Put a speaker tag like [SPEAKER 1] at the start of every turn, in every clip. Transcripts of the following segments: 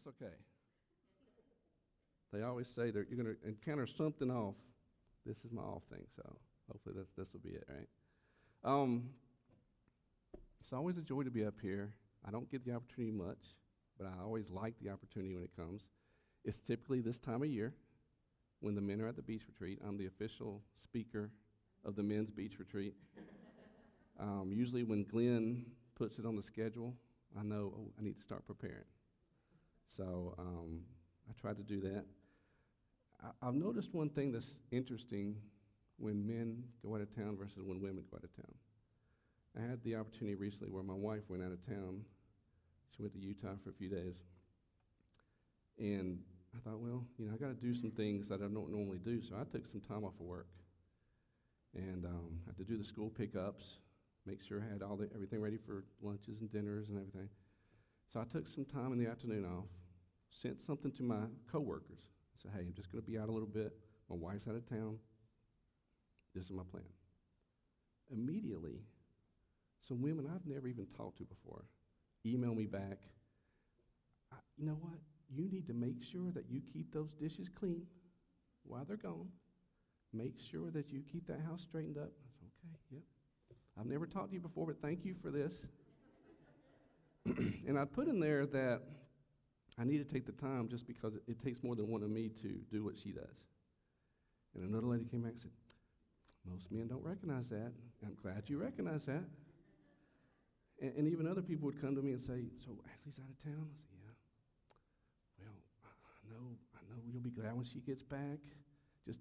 [SPEAKER 1] It's okay. They always say that you're going to encounter something off. This is my off thing, so hopefully this, this will be it, right? Um, it's always a joy to be up here. I don't get the opportunity much, but I always like the opportunity when it comes. It's typically this time of year when the men are at the beach retreat. I'm the official speaker of the men's beach retreat. Um, usually, when Glenn puts it on the schedule, I know oh, I need to start preparing. So um, I tried to do that. I, I've noticed one thing that's interesting when men go out of town versus when women go out of town. I had the opportunity recently where my wife went out of town. She went to Utah for a few days. And I thought, well, you know, I got to do some things that I don't normally do. So I took some time off of work and um, had to do the school pickups, make sure I had all the, everything ready for lunches and dinners and everything. So I took some time in the afternoon off, sent something to my coworkers. I said, hey, I'm just going to be out a little bit. My wife's out of town. This is my plan. Immediately, some women I've never even talked to before email me back. you know what? You need to make sure that you keep those dishes clean while they're gone. Make sure that you keep that house straightened up. I said, okay, yep. I've never talked to you before, but thank you for this. and I put in there that I need to take the time just because it, it takes more than one of me to do what she does. And another lady came back and said, Most men don't recognize that. I'm glad you recognize that. And, and, even other people would come to me and say, So Ashley's out of town? I said, Yeah. Well, I know, I know you'll be glad when she gets back. Just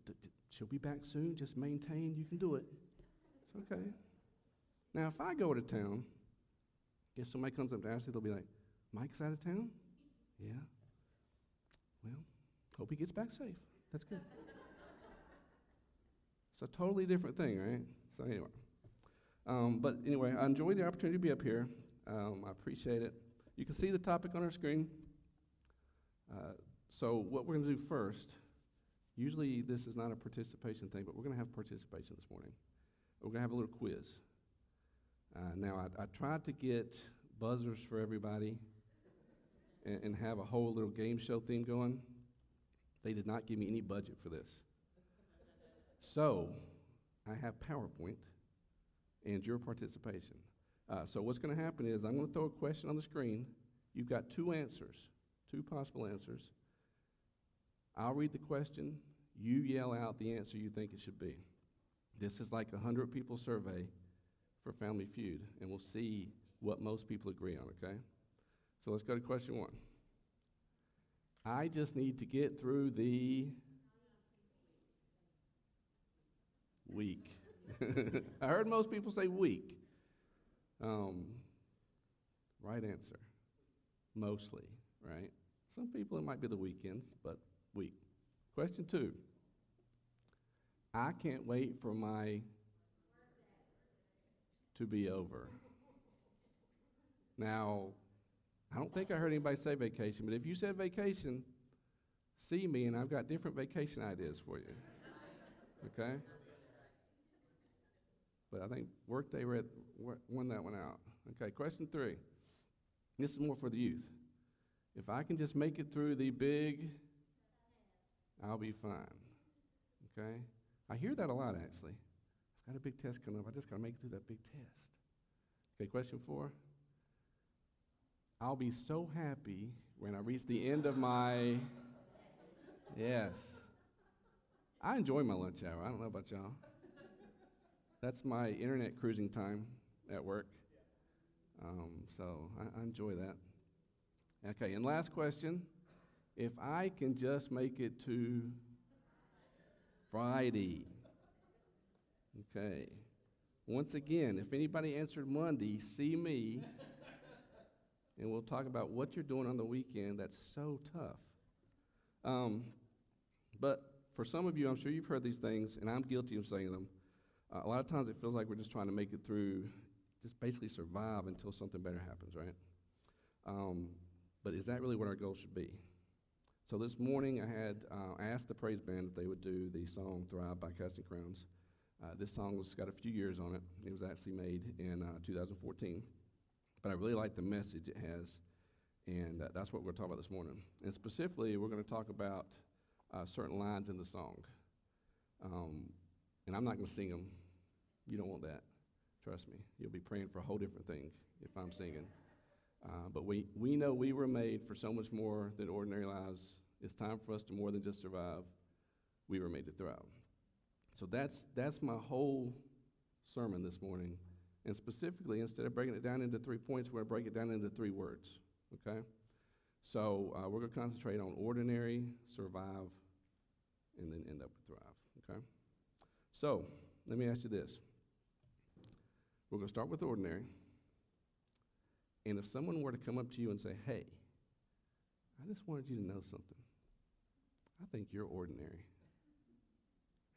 [SPEAKER 1] she'll be back soon. Just maintain. You can do it. It's okay. Now, if I go to town, if somebody comes up to Ashley, they'll be like, Mike's out of town? Yeah. Well, hope he gets back safe. That's good. it's a totally different thing, right? So, anyway. Um, but anyway, I enjoyed the opportunity to be up here. Um, I appreciate it. You can see the topic on our screen. Uh, so, what we're going to do first, usually this is not a participation thing, but we're going to have participation this morning. We're going to have a little quiz. Uh, now, I, I, tried to get buzzers for everybody and, and have a whole little game show theme going. They did not give me any budget for this. So, I have PowerPoint and your participation. Uh, so, what's going to happen is I'm going to throw a question on the screen. You've got two answers, two possible answers. I'll read the question. You yell out the answer you think it should be. This is like a 100 people survey for Family Feud, and we'll see what most people agree on, okay? So let's go to question one. I just need to get through the week. I heard most people say week. Um, right answer. Mostly, right? Some people it might be the weekends, but week. Question two. I can't wait for my to be over. Now, I don't think I heard anybody say vacation, but if you said vacation, see me and I've got different vacation ideas for you. Okay? But I think Workday read, won that one out. Okay, question three. This is more for the youth. If I can just make it through the big, I'll be fine. Okay? I hear that a lot, actually. I've got a big test coming up. I just got to make it through that big test. Okay, question four. I'll be so happy when I reach the end of my. Yes. I enjoy my lunch hour. I don't know about y'all. That's my internet cruising time at work. Um, so I, I enjoy that. Okay, and last question. If I can just make it to Friday. Okay. Once again, if anybody answered Monday, see me and we'll talk about what you're doing on the weekend that's so tough. Um, but for some of you, I'm sure you've heard these things, and I'm guilty of saying them. Uh, a lot of times it feels like we're just trying to make it through, just basically survive until something better happens, right? Um, but is that really what our goal should be? So this morning I had uh, asked the praise band if they would do the song Thrive by Casting Crowns. Uh, this song has got a few years on it. It was actually made in uh, 2014 but I really like the message it has. And uh, that's what we're going to talk about this morning. And specifically, we're going to talk about uh, certain lines in the song. Um, and I'm not going to sing them. You don't want that. Trust me. You'll be praying for a whole different thing if I'm singing. Uh, but we, we know we were made for so much more than ordinary lives. It's time for us to more than just survive. We were made to thrive. So that's, that's my whole sermon this morning. And specifically, instead of breaking it down into three points, we're going to break it down into three words. Okay? So uh, we're going to concentrate on ordinary, survive, and then end up with thrive. Okay? So let me ask you this. We're going to start with ordinary. And if someone were to come up to you and say, hey, I just wanted you to know something, I think you're ordinary.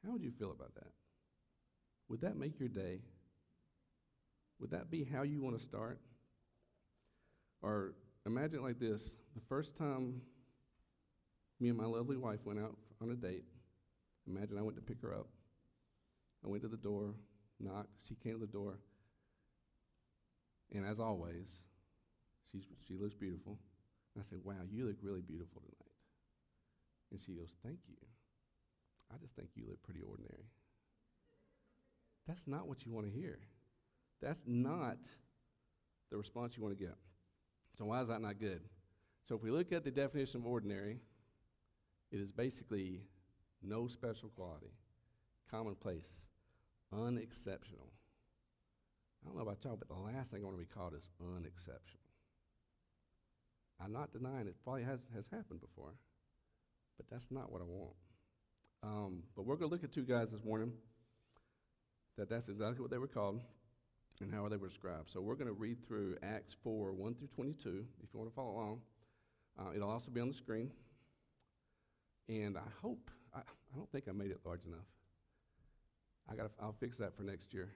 [SPEAKER 1] How would you feel about that? Would that make your day? Would that be how you want to start? Or imagine like this the first time me and my lovely wife went out on a date, imagine I went to pick her up. I went to the door, knocked, she came to the door, and as always, she's, she looks beautiful. And I said, Wow, you look really beautiful tonight. And she goes, Thank you. I just think you look pretty ordinary. That's not what you want to hear. That's not the response you want to get. So, why is that not good? So, if we look at the definition of ordinary, it is basically no special quality, commonplace, unexceptional. I don't know about y'all, but the last thing I want to be called is unexceptional. I'm not denying it probably has, has happened before, but that's not what I want. Um, but we're going to look at two guys this morning that that's exactly what they were called and how are they were described. So we're going to read through Acts 4 1 through 22 if you want to follow along. Uh, it'll also be on the screen. And I hope, I, I don't think I made it large enough. I gotta, I'll fix that for next year.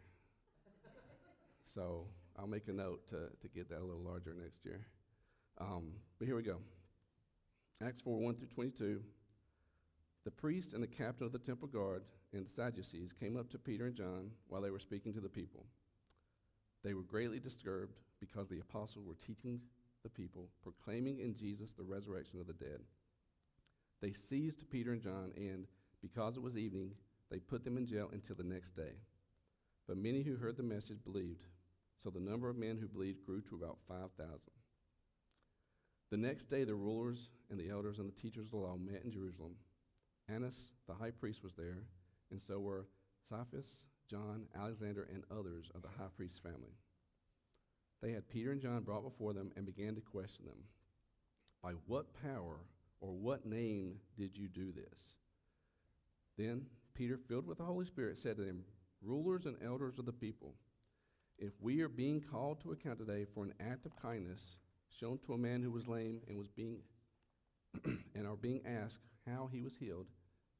[SPEAKER 1] so I'll make a note to, to get that a little larger next year. Um, but here we go Acts 4 1 through 22. The priest and the captain of the temple guard and the Sadducees came up to Peter and John while they were speaking to the people. They were greatly disturbed because the apostles were teaching the people, proclaiming in Jesus the resurrection of the dead. They seized Peter and John, and because it was evening, they put them in jail until the next day. But many who heard the message believed, so the number of men who believed grew to about 5,000. The next day, the rulers and the elders and the teachers of the law met in Jerusalem. Annas, the high priest, was there, and so were Caiaphas, John, Alexander, and others of the high priest's family. They had Peter and John brought before them and began to question them. By what power or what name did you do this? Then Peter, filled with the Holy Spirit, said to them, Rulers and elders of the people, if we are being called to account today for an act of kindness shown to a man who was lame and was being and are being asked how he was healed,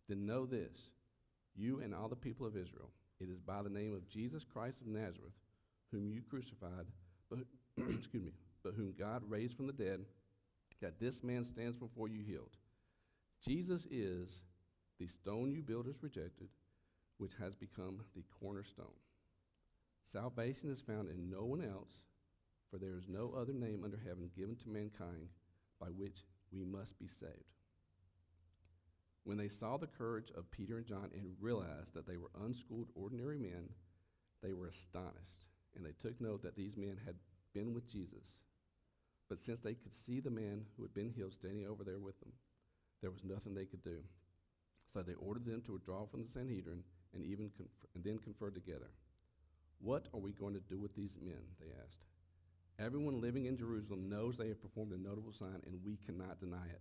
[SPEAKER 1] then know this, you and all the people of Israel, it is by the name of Jesus Christ of Nazareth, whom you crucified, but excuse me, but whom God raised from the dead, that this man stands before you healed. Jesus is the stone you builders rejected, which has become the cornerstone. Salvation is found in no one else, for there is no other name under heaven given to mankind by which we must be saved. When they saw the courage of Peter and John and realized that they were unschooled, ordinary men, they were astonished, and they took note that these men had been with Jesus. But since they could see the man who had been healed standing over there with them, there was nothing they could do. So they ordered them to withdraw from the Sanhedrin and even confer- and then conferred together. What are we going to do with these men? They asked. Everyone living in Jerusalem knows they have performed a notable sign, and we cannot deny it.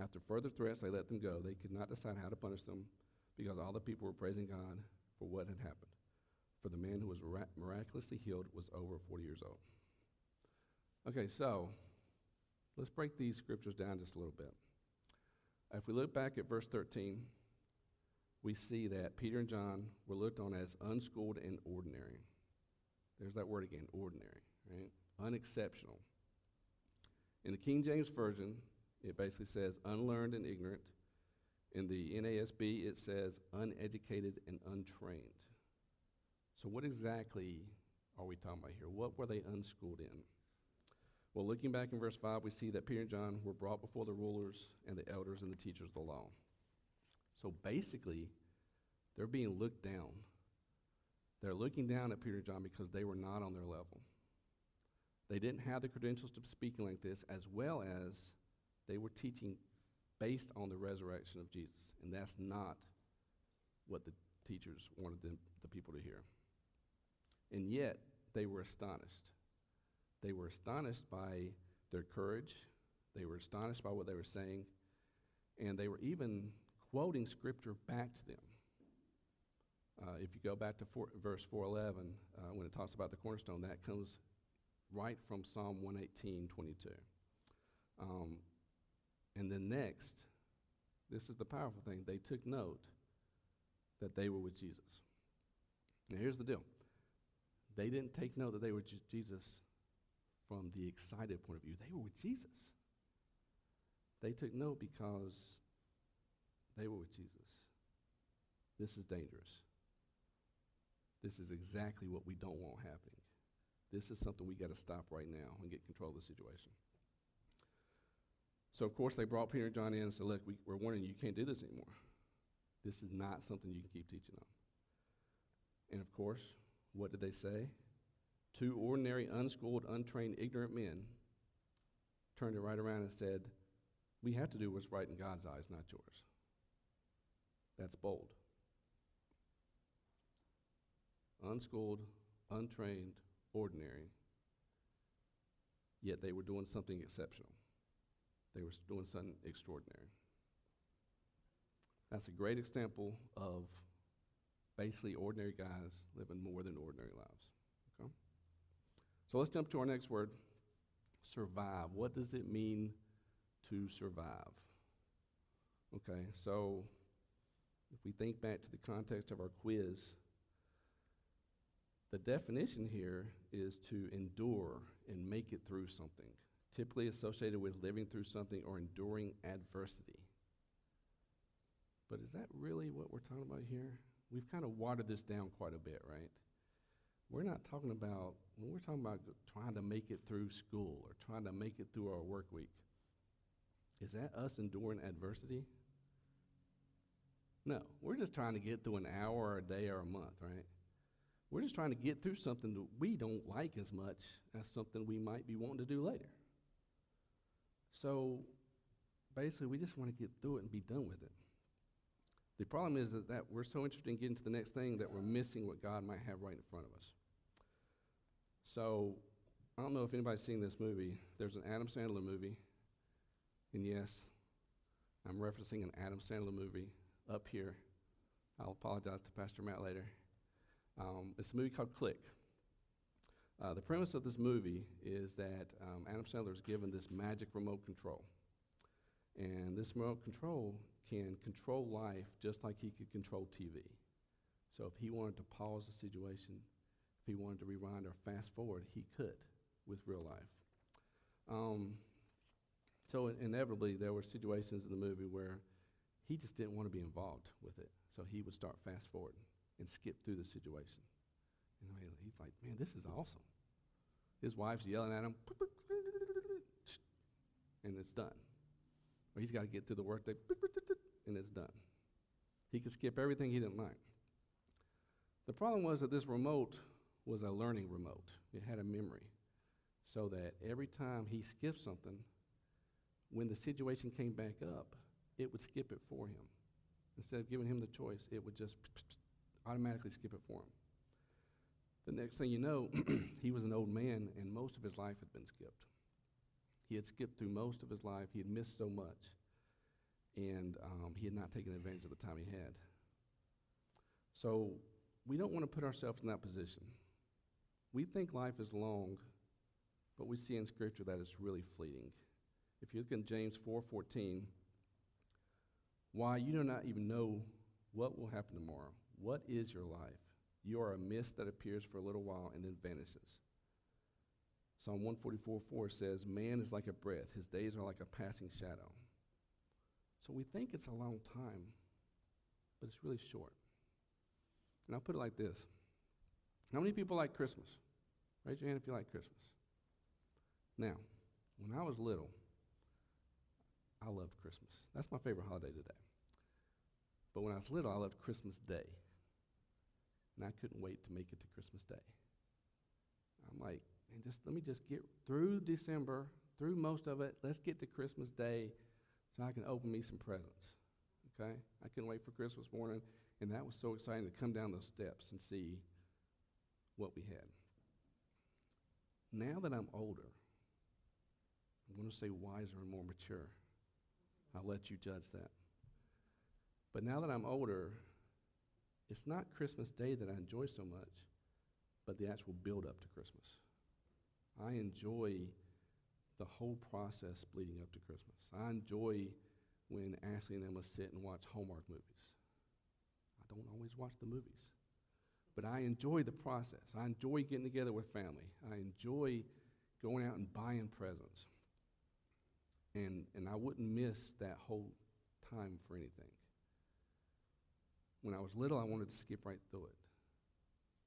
[SPEAKER 1] After further threats, they let them go. They could not decide how to punish them because all the people were praising God for what had happened. For the man who was miraculously healed was over 40 years old. Okay, so Let's break these scriptures down just a little bit. If we look back at verse 13, we see that Peter and John were looked on as unschooled and ordinary. There's that word again, ordinary, right? Unexceptional. In the King James Version, it basically says unlearned and ignorant. In the NASB, it says uneducated and untrained. So, what exactly are we talking about here? What were they unschooled in? Well, looking back in verse 5, we see that Peter and John were brought before the rulers and the elders and the teachers of the law. So basically, they're being looked down. They're looking down at Peter and John because they were not on their level. They didn't have the credentials to speak like this, as well as they were teaching based on the resurrection of Jesus. And that's not what the teachers wanted them, the people to hear. And yet, they were astonished. They were astonished by their courage. They were astonished by what they were saying. And they were even quoting scripture back to them. Uh, if you go back to four, verse 411, uh, when it talks about the cornerstone, that comes right from Psalm 118, 22. Um, and then next, this is the powerful thing, they took note that they were with Jesus. Now, here's the deal they didn't take note that they were with Jesus from the excited point of view. They were with Jesus. They took note because they were with Jesus. This is dangerous. This is exactly what we don't want happening. This is something we got to stop right now and get control of the situation. So, of course, they brought Peter and John in and said, Look, we, we're warning you, you can't do this anymore. This is not something you can keep teaching on. And of course, what did they say? Two ordinary, unschooled, untrained, ignorant men turned it right around and said, We have to do what's right in God's eyes, not yours. That's bold. Unschooled, untrained, ordinary, yet they were doing something exceptional. They were doing something extraordinary. That's a great example of basically ordinary guys living more than ordinary lives. Okay? So let's jump to our next word survive. What does it mean to survive? Okay, so if we think back to the context of our quiz, the definition here is to endure and make it through something, typically associated with living through something or enduring adversity. But is that really what we're talking about here? We've kind of watered this down quite a bit, right? We're not talking about, when we're talking about trying to make it through school or trying to make it through our work week, is that us enduring adversity? No, we're just trying to get through an hour or a day or a month, right? We're just trying to get through something that we don't like as much as something we might be wanting to do later. So basically, we just want to get through it and be done with it. The problem is that, that we're so interested in getting to the next thing that we're missing what God might have right in front of us. So I don't know if anybody's seen this movie. There's an Adam Sandler movie. And yes, I'm referencing an Adam Sandler movie up here. I'll apologize to Pastor Matt later. Um, it's a movie called Click. Uh, the premise of this movie is that um, Adam Sandler is given this magic remote control. And this remote control can control life just like he could control TV. So if he wanted to pause the situation, if he wanted to rewind or fast forward, he could with real life. Um, so inevitably, there were situations in the movie where he just didn't want to be involved with it. So he would start fast forwarding and skip through the situation. Know, he's like, man, this is awesome. His wife's yelling at him, and it's done. Or he's got to get through the workday, and it's done. He could skip everything he didn't like. The problem was that this remote was a learning remote. It had a memory. So that every time he skipped something, when the situation came back up, it would skip it for him. Instead of giving him the choice, it would just automatically skip it for him. The next thing you know, he was an old man, and most of his life had been skipped. He had skipped through most of his life. He had missed so much, and um, he had not taken advantage of the time he had. So we don't want to put ourselves in that position. We think life is long, but we see in Scripture that it's really fleeting. If you look in James 4:14, why you do not even know what will happen tomorrow. What is your life? You are a mist that appears for a little while and then vanishes. Psalm 144:4 says, Man is like a breath, his days are like a passing shadow. So we think it's a long time, but it's really short. And I'll put it like this How many people like Christmas? Raise your hand if you like Christmas. Now, when I was little, I loved Christmas. That's my favorite holiday today. But when I was little, I loved Christmas Day. And I couldn't wait to make it to Christmas Day. I'm like, and just let me just get through December, through most of it. Let's get to Christmas Day so I can open me some presents. Okay? I couldn't wait for Christmas morning, and that was so exciting to come down those steps and see what we had. Now that I'm older, I'm going to say wiser and more mature. I'll let you judge that. But now that I'm older, it's not Christmas Day that I enjoy so much, but the actual build up to Christmas. I enjoy the whole process leading up to Christmas. I enjoy when Ashley and Emma sit and watch Hallmark movies. I don't always watch the movies, but I enjoy the process. I enjoy getting together with family. I enjoy going out and buying presents. And, and I wouldn't miss that whole time for anything. When I was little, I wanted to skip right through it.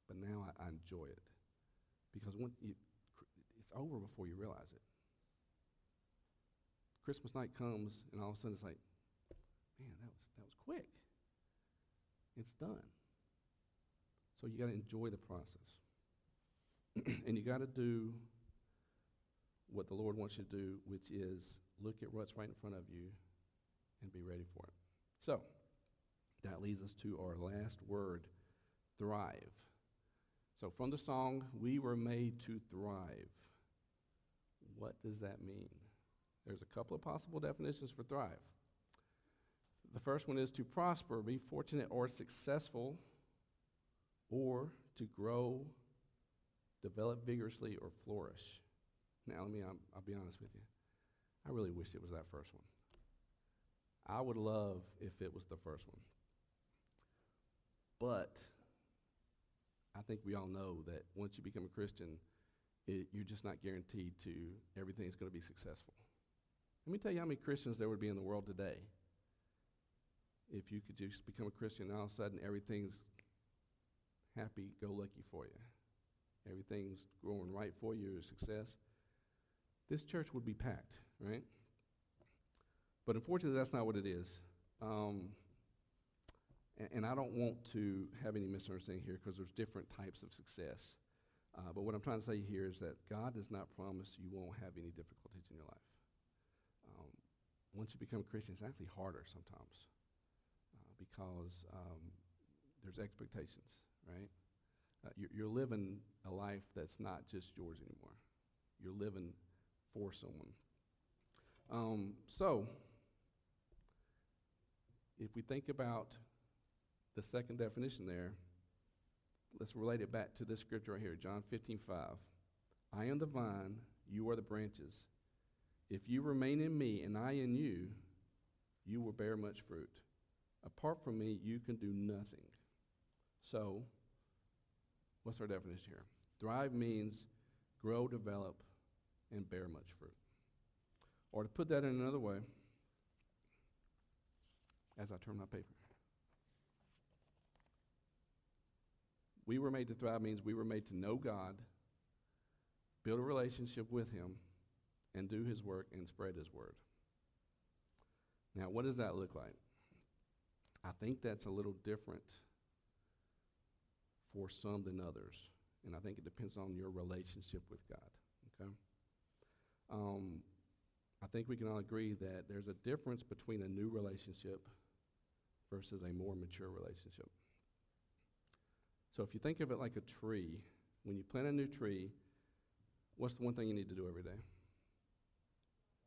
[SPEAKER 1] But now I, I enjoy it. Because when you, it's over before you realize it. Christmas night comes, and all of a sudden it's like, man, that was, that was quick. It's done. So you got to enjoy the process. and you got to do what the Lord wants you to do, which is look at what's right in front of you and be ready for it. So, that leads us to our last word thrive. So, from the song, we were made to thrive. What does that mean? There's a couple of possible definitions for thrive. The first one is to prosper, be fortunate or successful, or to grow, develop vigorously, or flourish. Now, let me, I'll, I'll be honest with you. I really wish it was that first one. I would love if it was the first one. But I think we all know that once you become a Christian, it, you're just not guaranteed to everything's going to be successful. Let me tell you how many Christians there would be in the world today if you could just become a Christian and all of a sudden everything's happy go lucky for you. Everything's going right for you, a success. This church would be packed, right? But unfortunately, that's not what it is. Um, and, and, I don't want to have any misunderstanding here because there's different types of success. Uh, but what I'm trying to say here is that God does not promise you won't have any difficulties in your life. Um, once you become a Christian, it's actually harder sometimes uh, because um, there's expectations, right? Uh, you're, you're living a life that's not just yours anymore. You're living for someone. Um, so, if we think about the second definition there, let's relate it back to this scripture right here, John 15, 5. I am the vine, you are the branches. If you remain in me and I in you, you will bear much fruit. Apart from me, you can do nothing. So, what's our definition here? Thrive means grow, develop, and bear much fruit. Or to put that in another way, as I turn my paper, we were made to thrive means we were made to know God, build a relationship with Him, and do His work and spread His word. Now, what does that look like? I think that's a little different for some than others. And I think it depends on your relationship with God. Okay? Um, I think we can all agree that there's a difference between a new relationship versus a more mature relationship. So if you think of it like a tree, when you plant a new tree, what's the one thing you need to do every day?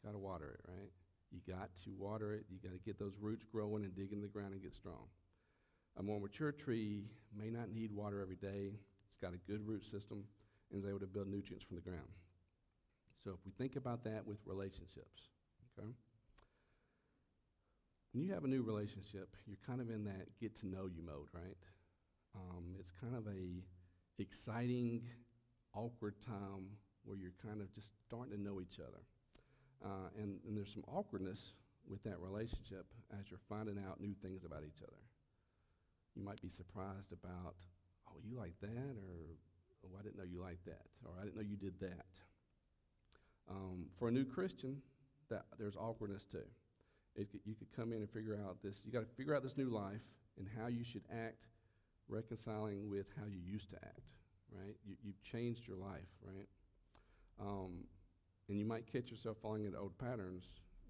[SPEAKER 1] Got to water it, right? You got to water it. You got to get those roots growing and dig in the ground and get strong. A more mature tree may not need water every day. It's got a good root system and is able to build nutrients from the ground. So if we think about that with relationships, Okay? When you have a new relationship, you're kind of in that get to know you mode, right? Um, it's kind of a exciting, awkward time where you're kind of just starting to know each other. Uh, and, and there's some awkwardness with that relationship as you're finding out new things about each other. You might be surprised about, oh, you like that, or oh, I didn't know you liked that, or I didn't know you did that. Um, for a new Christian, that there's awkwardness too. It you could come in and figure out this. You got to figure out this new life and how you should act, reconciling with how you used to act. Right? You, you've changed your life. Right? Um, and you might catch yourself falling into old patterns,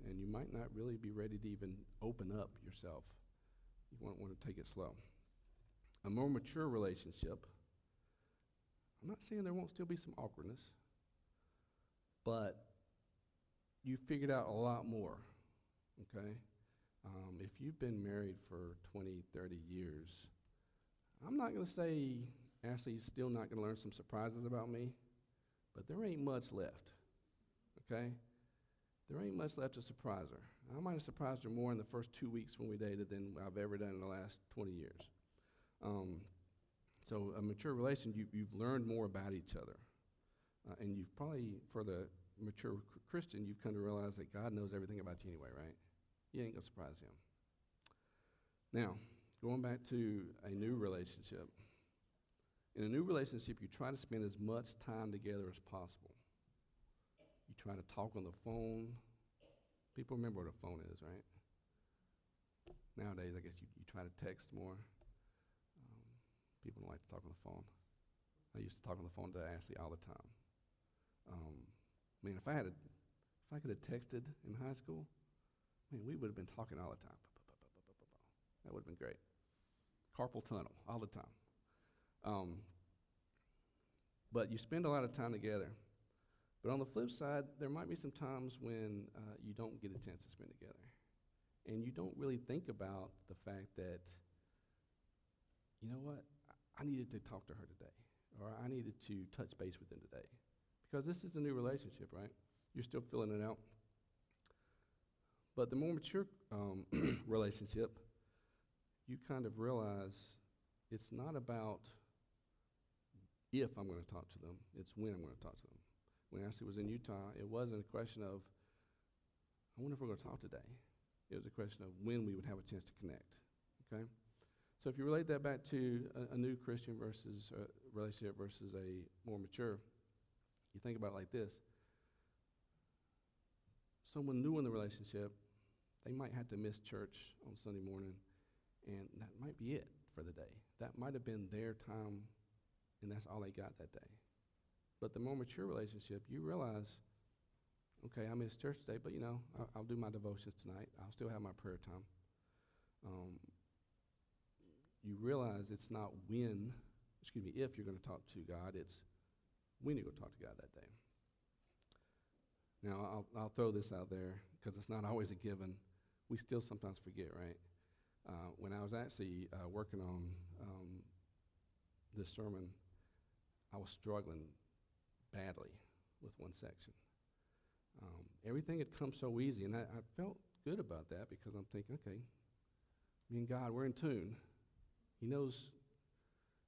[SPEAKER 1] and you might not really be ready to even open up yourself. You want, want to take it slow. A more mature relationship, I'm not saying there won't still be some awkwardness, but you figured out a lot more, okay? Um, if you've been married for 20, 30 years, I'm not going to say Ashley's still not going to learn some surprises about me, but there ain't much left, okay? There ain't much left to surprise her. I might have surprised her more in the first two weeks when we dated than I've ever done in the last 20 years. Um, so, a mature relation, you, you've learned more about each other. Uh, and you've probably, for the mature Christian, you've come to realize that God knows everything about you anyway, right? You ain't going to surprise him. Now, going back to a new relationship. In a new relationship, you try to spend as much time together as possible. You try to talk on the phone. People remember what a phone is, right? Nowadays, I guess you, you try to text more. Um, people don't like to talk on the phone. I used to talk on the phone to Ashley all the time. Um, man, if I had a, if I could have texted in high school, man, we would have been talking all the time. That would have been great. Carpal tunnel all the time. Um, but you spend a lot of time together. But on the flip side, there might be some times when uh, you don't get a chance to spend together. And you don't really think about the fact that, you know what, I needed to talk to her today, or I needed to touch base with them today. Because this is a new relationship, right? You're still filling it out. But the more mature um, relationship, you kind of realize it's not about if I'm going to talk to them, it's when I'm going to talk to them when Ashley was in Utah, it wasn't a question of, I wonder if we're going to talk today. It was a question of when we would have a chance to connect. Okay? So if you relate that back to a, a new Christian versus a relationship versus a more mature, you think about it like this. Someone new in the relationship, they might have to miss church on Sunday morning, and that might be it for the day. That might have been their time, and that's all they got that day. But the more mature relationship, you realize, okay, I missed church today, but you know, I'll, I'll do my devotions tonight. I'll still have my prayer time. Um, you realize it's not when, excuse me, if you're going to talk to God, it's when you're going talk to God that day. Now, I'll, I'll throw this out there because it's not always a given. We still sometimes forget, right? Uh, when I was actually uh, working on um, this sermon, I was struggling badly with one section. Um, everything had come so easy, and I, I, felt good about that because I'm thinking, okay, me and God, we're in tune. He knows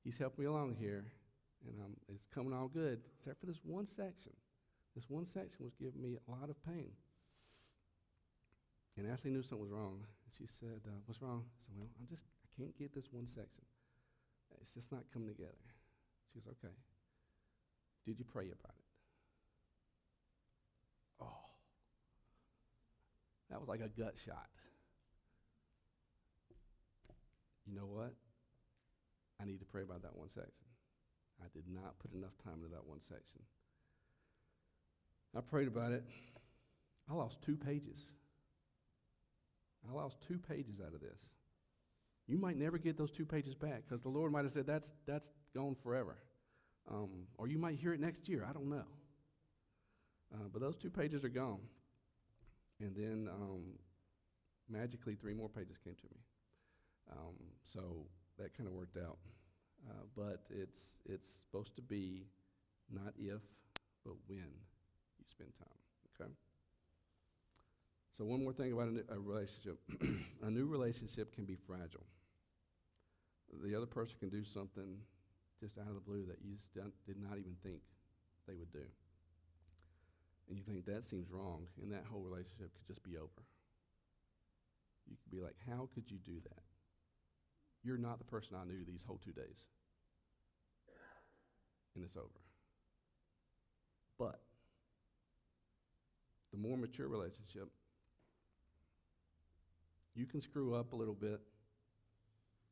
[SPEAKER 1] He's helped me along here, and um, it's coming all good, except for this one section. This one section was giving me a lot of pain. And Ashley knew something was wrong. She said, uh, What's wrong? I said, Well, I'm just I can't get this one section. It's just not coming together. She goes, Okay. Did you pray about it? Oh, that was like a gut shot. You know what? I need to pray about that one section. I did not put enough time into that one section. I prayed about it. I lost two pages. I lost two pages out of this. You might never get those two pages back because the Lord might have said, that's, that's gone forever. Um, or you might hear it next year. I don't know. Uh, but those two pages are gone. And then um, magically, three more pages came to me. Um, so that kind of worked out. Uh, but it's, it's supposed to be not if, but when you spend time. Okay? So, one more thing about a, new, a relationship a new relationship can be fragile. The other person can do something just out of the blue that you just did not even think they would do. And you think that seems wrong, and that whole relationship could just be over. You could be like, How could you do that? You're not the person I knew these whole two days. And it's over. But the more mature relationship, you can screw up a little bit,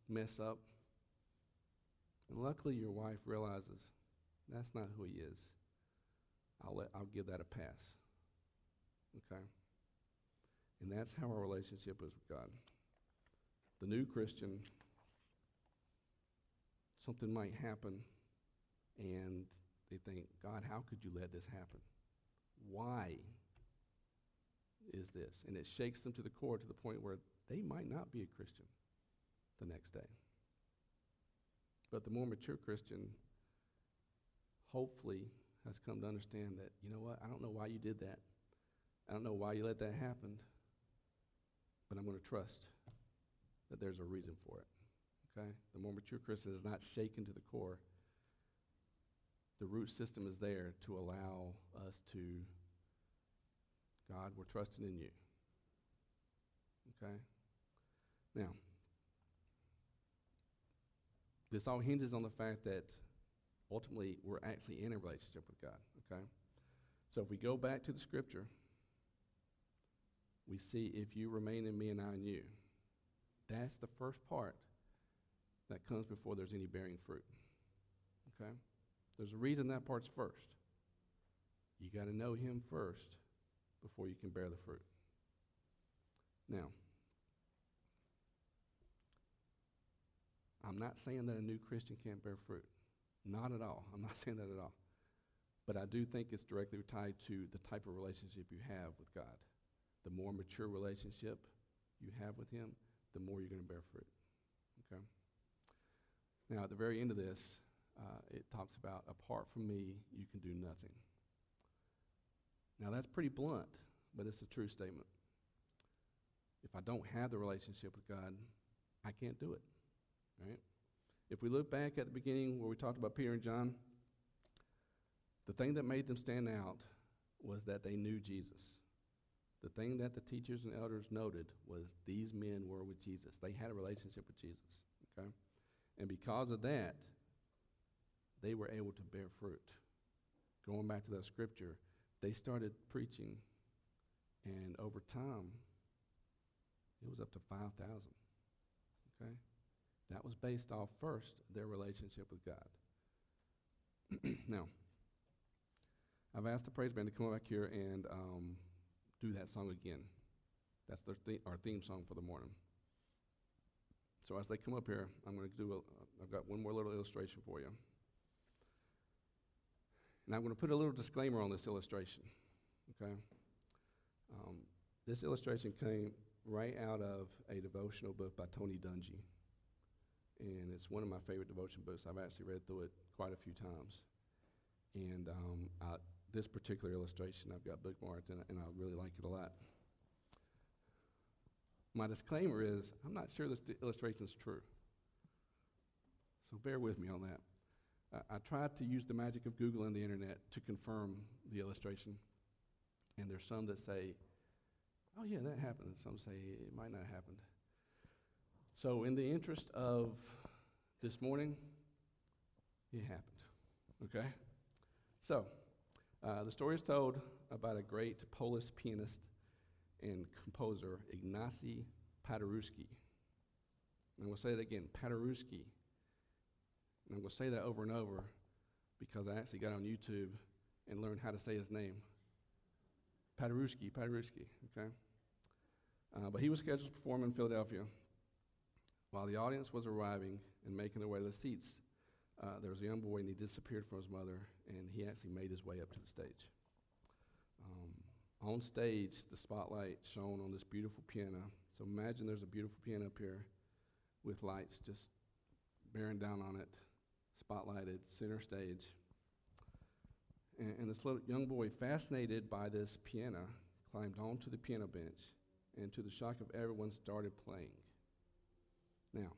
[SPEAKER 1] mess up, and luckily your wife realizes that's not who he is. I'll, let, I'll give that a pass. Okay? And that's how our relationship is with God. The new Christian, something might happen, and they think, God, how could you let this happen? Why is this? And it shakes them to the core to the point where they might not be a Christian the next day. But the more mature Christian, hopefully, has come to understand that, you know what, I don't know why you did that. I don't know why you let that happen, but I'm going to trust that there's a reason for it. Okay? The more mature Christian is not shaken to the core. The root system is there to allow us to, God, we're trusting in you. Okay? Now, this all hinges on the fact that ultimately we're actually in a relationship with God, okay? So if we go back to the scripture, we see if you remain in me and I in you. That's the first part that comes before there's any bearing fruit. Okay? There's a reason that part's first. You got to know him first before you can bear the fruit. Now, I'm not saying that a new Christian can't bear fruit. Not at all. I'm not saying that at all. But I do think it's directly tied to the type of relationship you have with God. The more mature relationship you have with Him, the more you're going to bear fruit. Okay? Now, at the very end of this, uh, it talks about, apart from me, you can do nothing. Now, that's pretty blunt, but it's a true statement. If I don't have the relationship with God, I can't do it. Right? If we look back at the beginning where we talked about Peter and John, the thing that made them stand out was that they knew Jesus. The thing that the teachers and elders noted was these men were with Jesus. They had a relationship with Jesus. Okay? And because of that, they were able to bear fruit. Going back to that scripture, they started preaching, and over time, it was up to 5,000. Okay? That was based off first their relationship with God. now, I've asked the praise band to come back here and um, do that song again. That's their th- our theme song for the morning. So as they come up here, I'm going to do. A, I've got one more little illustration for you, and I'm going to put a little disclaimer on this illustration. Okay. Um, this illustration came right out of a devotional book by Tony Dungy and it's one of my favorite devotion books. I've actually read through it quite a few times. And um, I, this particular illustration I've got bookmarked, and, and I really like it a lot. My disclaimer is I'm not sure this illustration is true. So bear with me on that. I, I tried to use the magic of Google and the internet to confirm the illustration. And there's some that say, oh, yeah, that happened. And some say it might not have happened. So, in the interest of this morning, it happened. Okay? So, uh, the story is told about a great Polish pianist and composer, Ignacy Paderewski. And we'll say it again, Paderewski. And we'll say that over and over because I actually got on YouTube and learned how to say his name. Paderewski, Paderewski, okay? Uh, but he was scheduled to perform in Philadelphia while the audience was arriving and making their way to the seats, uh, there was a young boy and he disappeared from his mother and he actually made his way up to the stage. Um, on stage, the spotlight shone on this beautiful piano. So imagine there's a beautiful piano up here with lights just bearing down on it, spotlighted, center stage. And, and this little young boy, fascinated by this piano, climbed onto the piano bench, and to the shock of everyone, started playing. Now,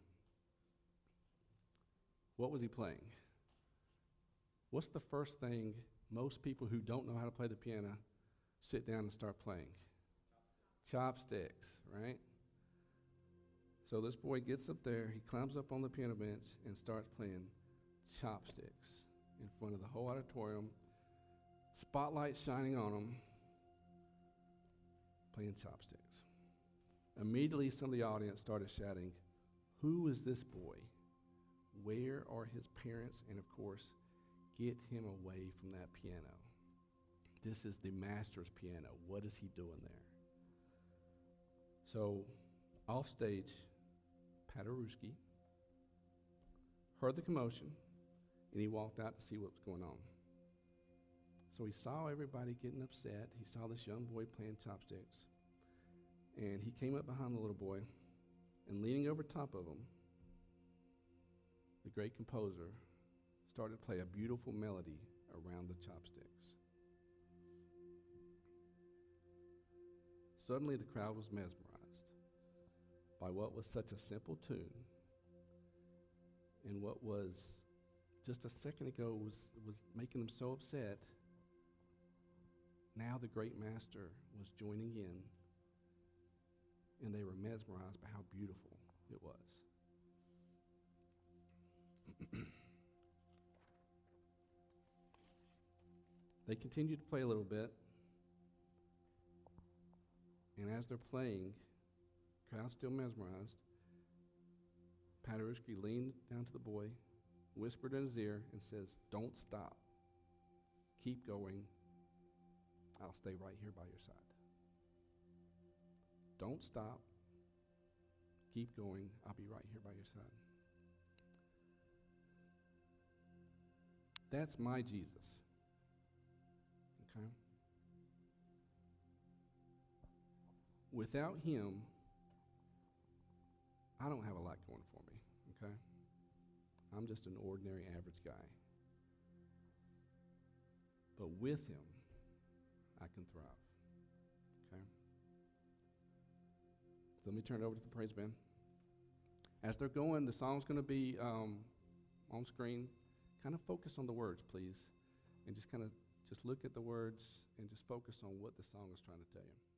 [SPEAKER 1] what was he playing? What's the first thing most people who don't know how to play the piano sit down and start playing? Chopsticks, right? So this boy gets up there, he climbs up on the piano bench and starts playing chopsticks in front of the whole auditorium, spotlight shining on him, playing chopsticks. Immediately, some of the audience started shouting, Who is this boy? Where are his parents? And of course, get him away from that piano. This is the master's piano. What is he doing there? So, off stage, Paderewski heard the commotion and he walked out to see what was going on. So he saw everybody getting upset. He saw this young boy playing chopsticks. And he came up behind the little boy and leaning over top of him, the great composer started to play a beautiful melody around the chopsticks. Suddenly, the crowd was mesmerized by what was such a simple tune and what was just a second ago was, was making them so upset. Now the great master was joining in, and they were mesmerized by how beautiful it was. they continued to play a little bit, and as they're playing, crowd still mesmerized. Paderewski leaned down to the boy, whispered in his ear, and says, Don't stop. Keep going. I'll stay right here by your side. Don't stop. Keep going. I'll be right here by your side. That's my Jesus. Okay? Without him, I don't have a lot going for me, okay? I'm just an ordinary average guy. But with him, I can thrive. So let me turn it over to the praise band. As they're going, the song's going to be um, on screen. Kind of focus on the words, please. And just kind of just look at the words and just focus on what the song is trying to tell you.